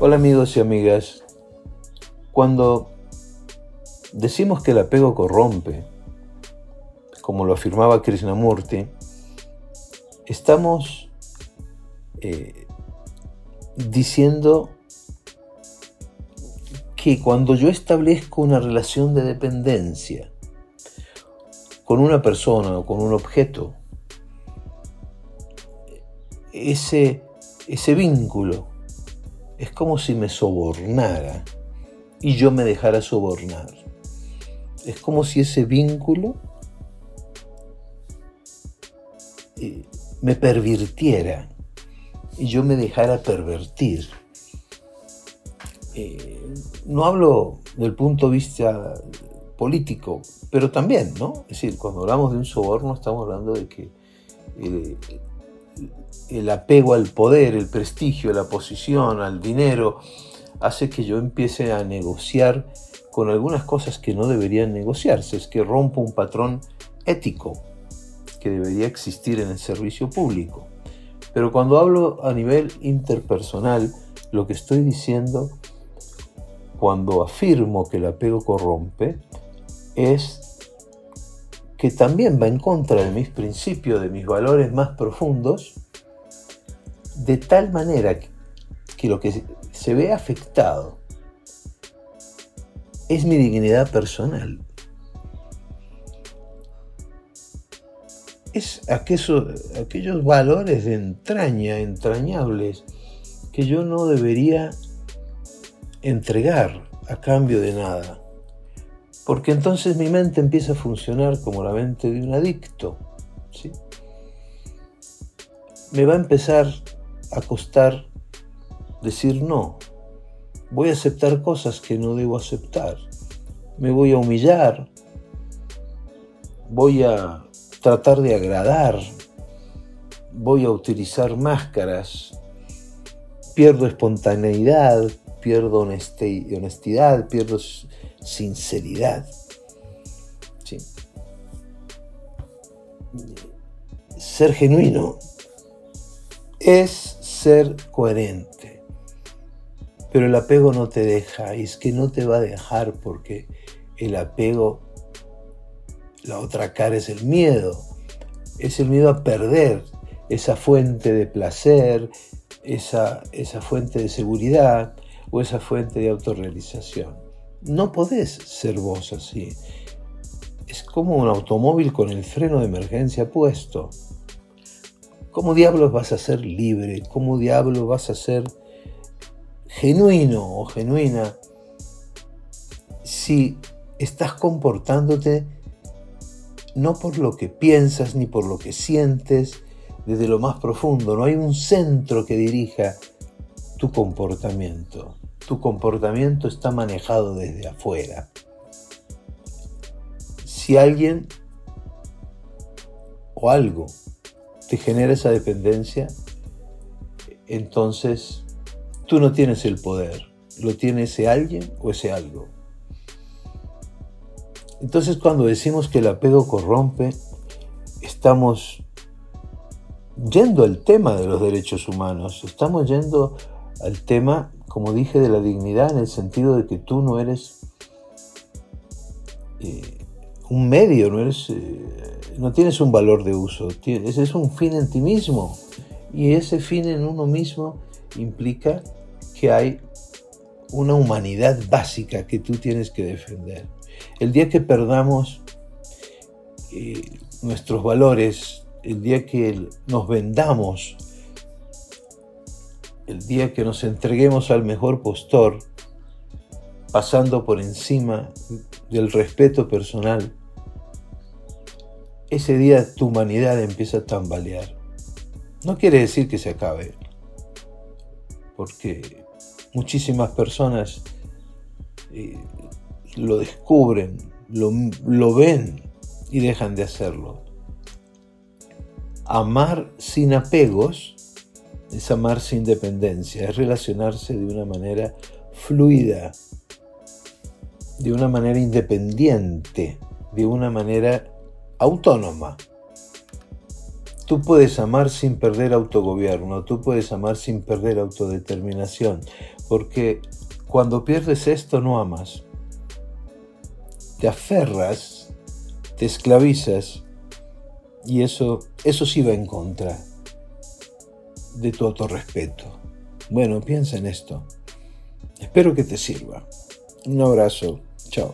Hola amigos y amigas. Cuando decimos que el apego corrompe, como lo afirmaba Krishnamurti, estamos eh, diciendo que cuando yo establezco una relación de dependencia con una persona o con un objeto, ese, ese vínculo es como si me sobornara y yo me dejara sobornar. Es como si ese vínculo eh, me pervirtiera y yo me dejara pervertir. Eh, no hablo del punto de vista político, pero también, ¿no? Es decir, cuando hablamos de un soborno estamos hablando de que eh, el apego al poder, el prestigio, la posición, al dinero, hace que yo empiece a negociar con algunas cosas que no deberían negociarse, es que rompo un patrón ético que debería existir en el servicio público. Pero cuando hablo a nivel interpersonal, lo que estoy diciendo, cuando afirmo que el apego corrompe, es que también va en contra de mis principios, de mis valores más profundos, de tal manera que lo que se ve afectado es mi dignidad personal. Es aquellos, aquellos valores de entraña, entrañables, que yo no debería entregar a cambio de nada. Porque entonces mi mente empieza a funcionar como la mente de un adicto. ¿sí? Me va a empezar a costar decir no. Voy a aceptar cosas que no debo aceptar. Me voy a humillar. Voy a tratar de agradar. Voy a utilizar máscaras. Pierdo espontaneidad, pierdo honestidad, pierdo sinceridad. Ser genuino es ser coherente. Pero el apego no te deja, y es que no te va a dejar porque el apego, la otra cara es el miedo, es el miedo a perder esa fuente de placer, esa, esa fuente de seguridad o esa fuente de autorrealización. No podés ser vos así. Es como un automóvil con el freno de emergencia puesto. ¿Cómo diablos vas a ser libre? ¿Cómo diablos vas a ser genuino o genuina si estás comportándote no por lo que piensas ni por lo que sientes desde lo más profundo? No hay un centro que dirija tu comportamiento. Tu comportamiento está manejado desde afuera. Si alguien o algo te genera esa dependencia, entonces tú no tienes el poder, lo tiene ese alguien o ese algo. Entonces cuando decimos que el apego corrompe, estamos yendo al tema de los derechos humanos, estamos yendo al tema, como dije, de la dignidad en el sentido de que tú no eres eh, un medio, no eres... Eh, no tienes un valor de uso, ese es un fin en ti mismo. Y ese fin en uno mismo implica que hay una humanidad básica que tú tienes que defender. El día que perdamos eh, nuestros valores, el día que nos vendamos, el día que nos entreguemos al mejor postor, pasando por encima del respeto personal, ese día tu humanidad empieza a tambalear. No quiere decir que se acabe, porque muchísimas personas eh, lo descubren, lo, lo ven y dejan de hacerlo. Amar sin apegos es amar sin dependencia, es relacionarse de una manera fluida, de una manera independiente, de una manera autónoma. tú puedes amar sin perder autogobierno, tú puedes amar sin perder autodeterminación, porque cuando pierdes esto no amas. Te aferras, te esclavizas y eso, eso sí va en contra de tu autorrespeto. Bueno, piensa en esto. Espero que te sirva. Un abrazo. Chao.